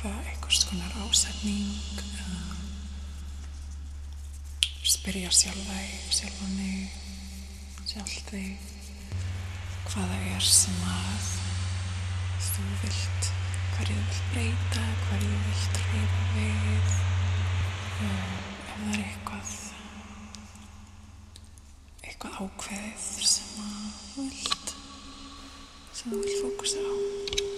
eitthvað, einhvers konar ásetning uh, spyrja sjálfa í sjálfani sjálfi hvaða er sem að þú vilt hverju þú vilt breyta hverju þú vilt reyfa við um, ef það er eitthvað eitthvað ákveðið sem að þú vilt sem þú vilt fókusa á.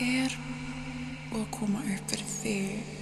er og að koma upp fyrir þig.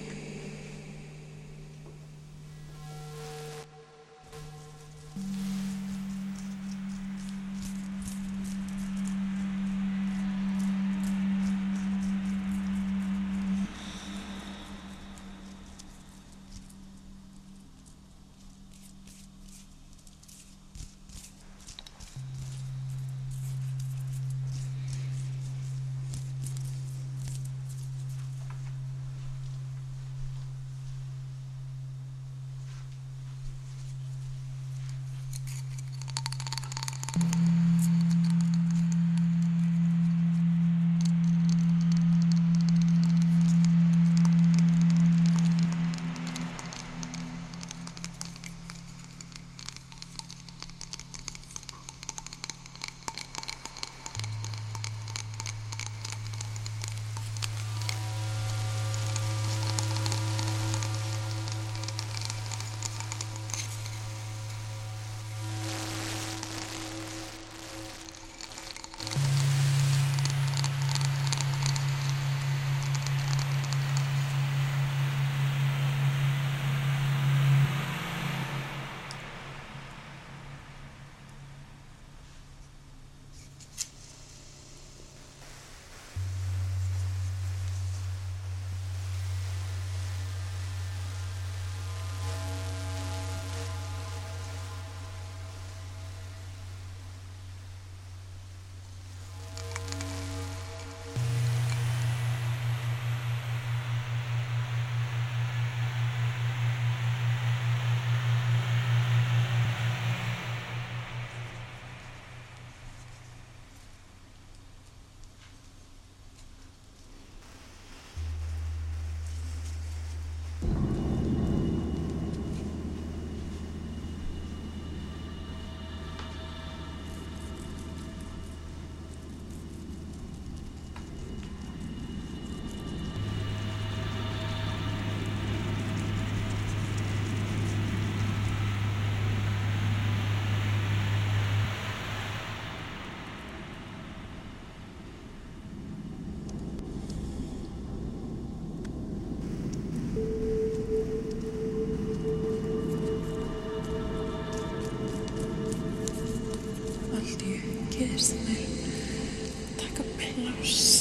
Like a pillow.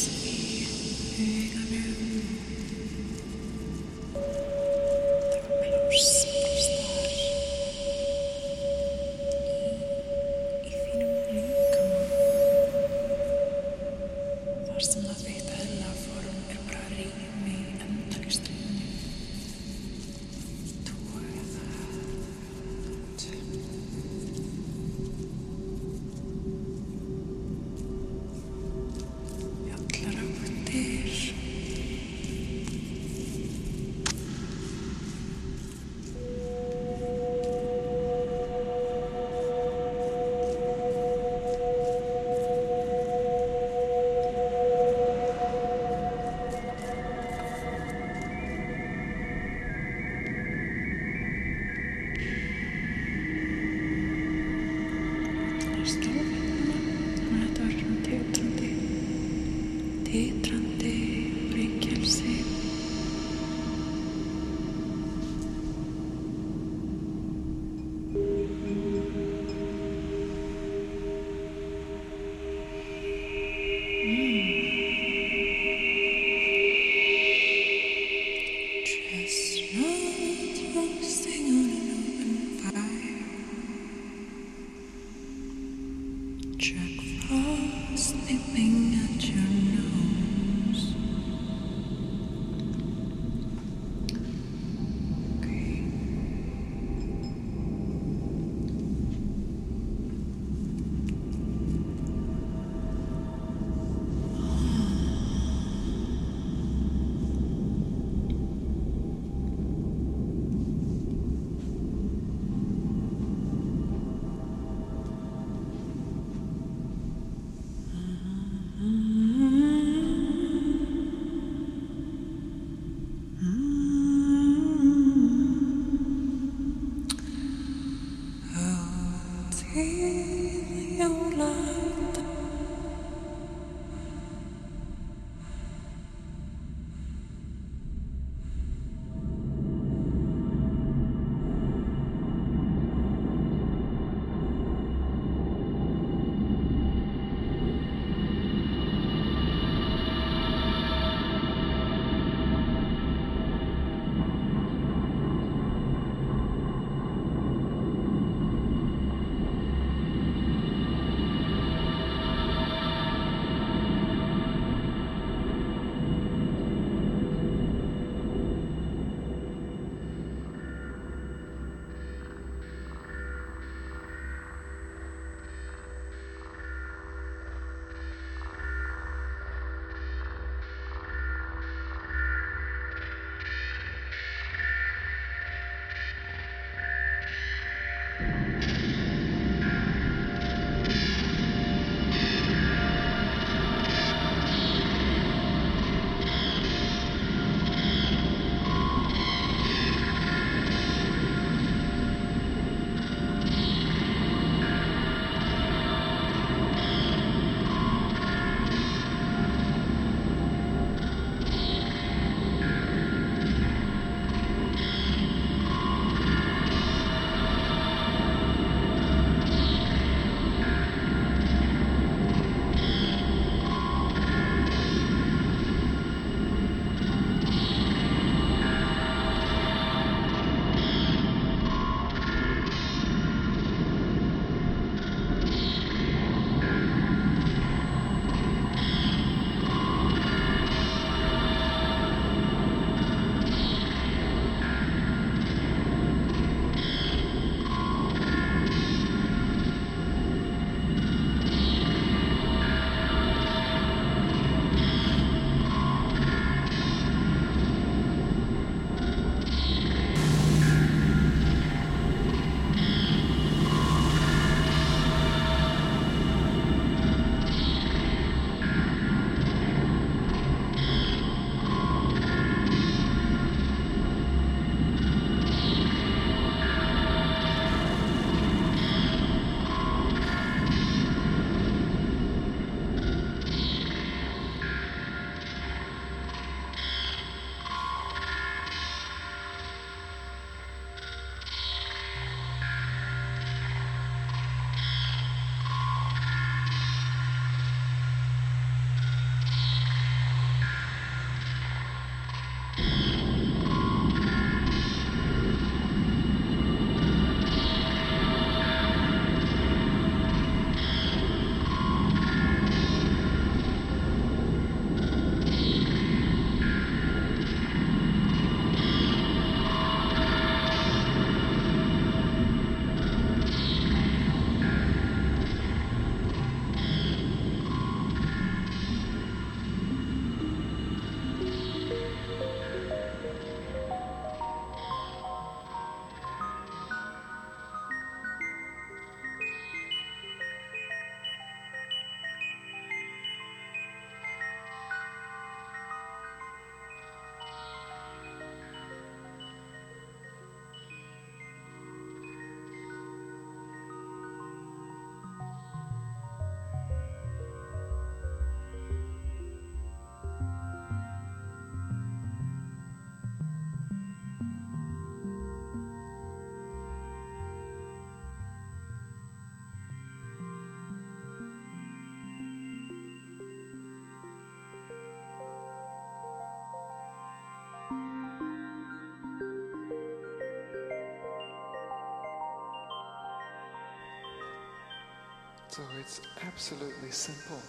So it's absolutely simple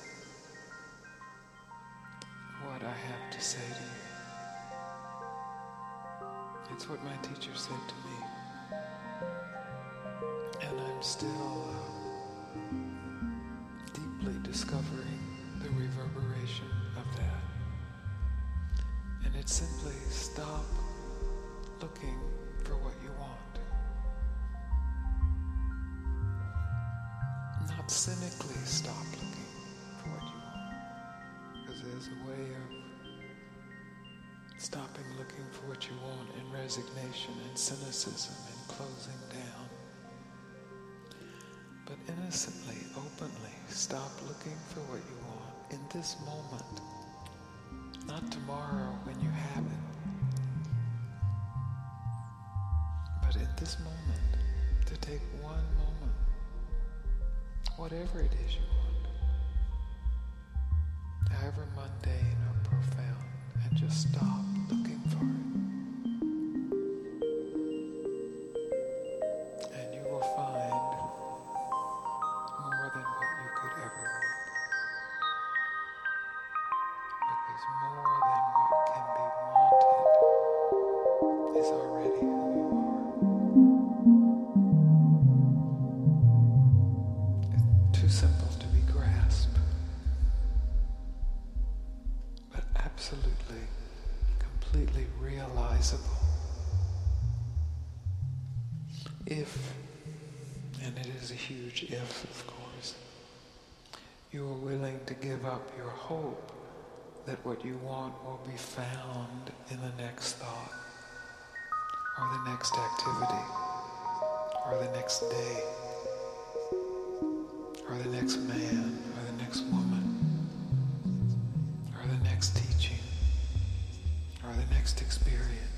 what I have to say to you. It's what my teacher said to me. And I'm still uh, deeply discovering the reverberation of that. And it's simply stop looking for what you want. Cynically stop looking for what you want. Because there's a way of stopping looking for what you want in resignation and cynicism and closing down. But innocently, openly, stop looking for what you want in this moment. Not tomorrow when you have it. But in this moment, to take one moment, whatever it is you want, If, and it is a huge if, of course, you are willing to give up your hope that what you want will be found in the next thought, or the next activity, or the next day, or the next man, or the next woman, or the next teaching, or the next experience.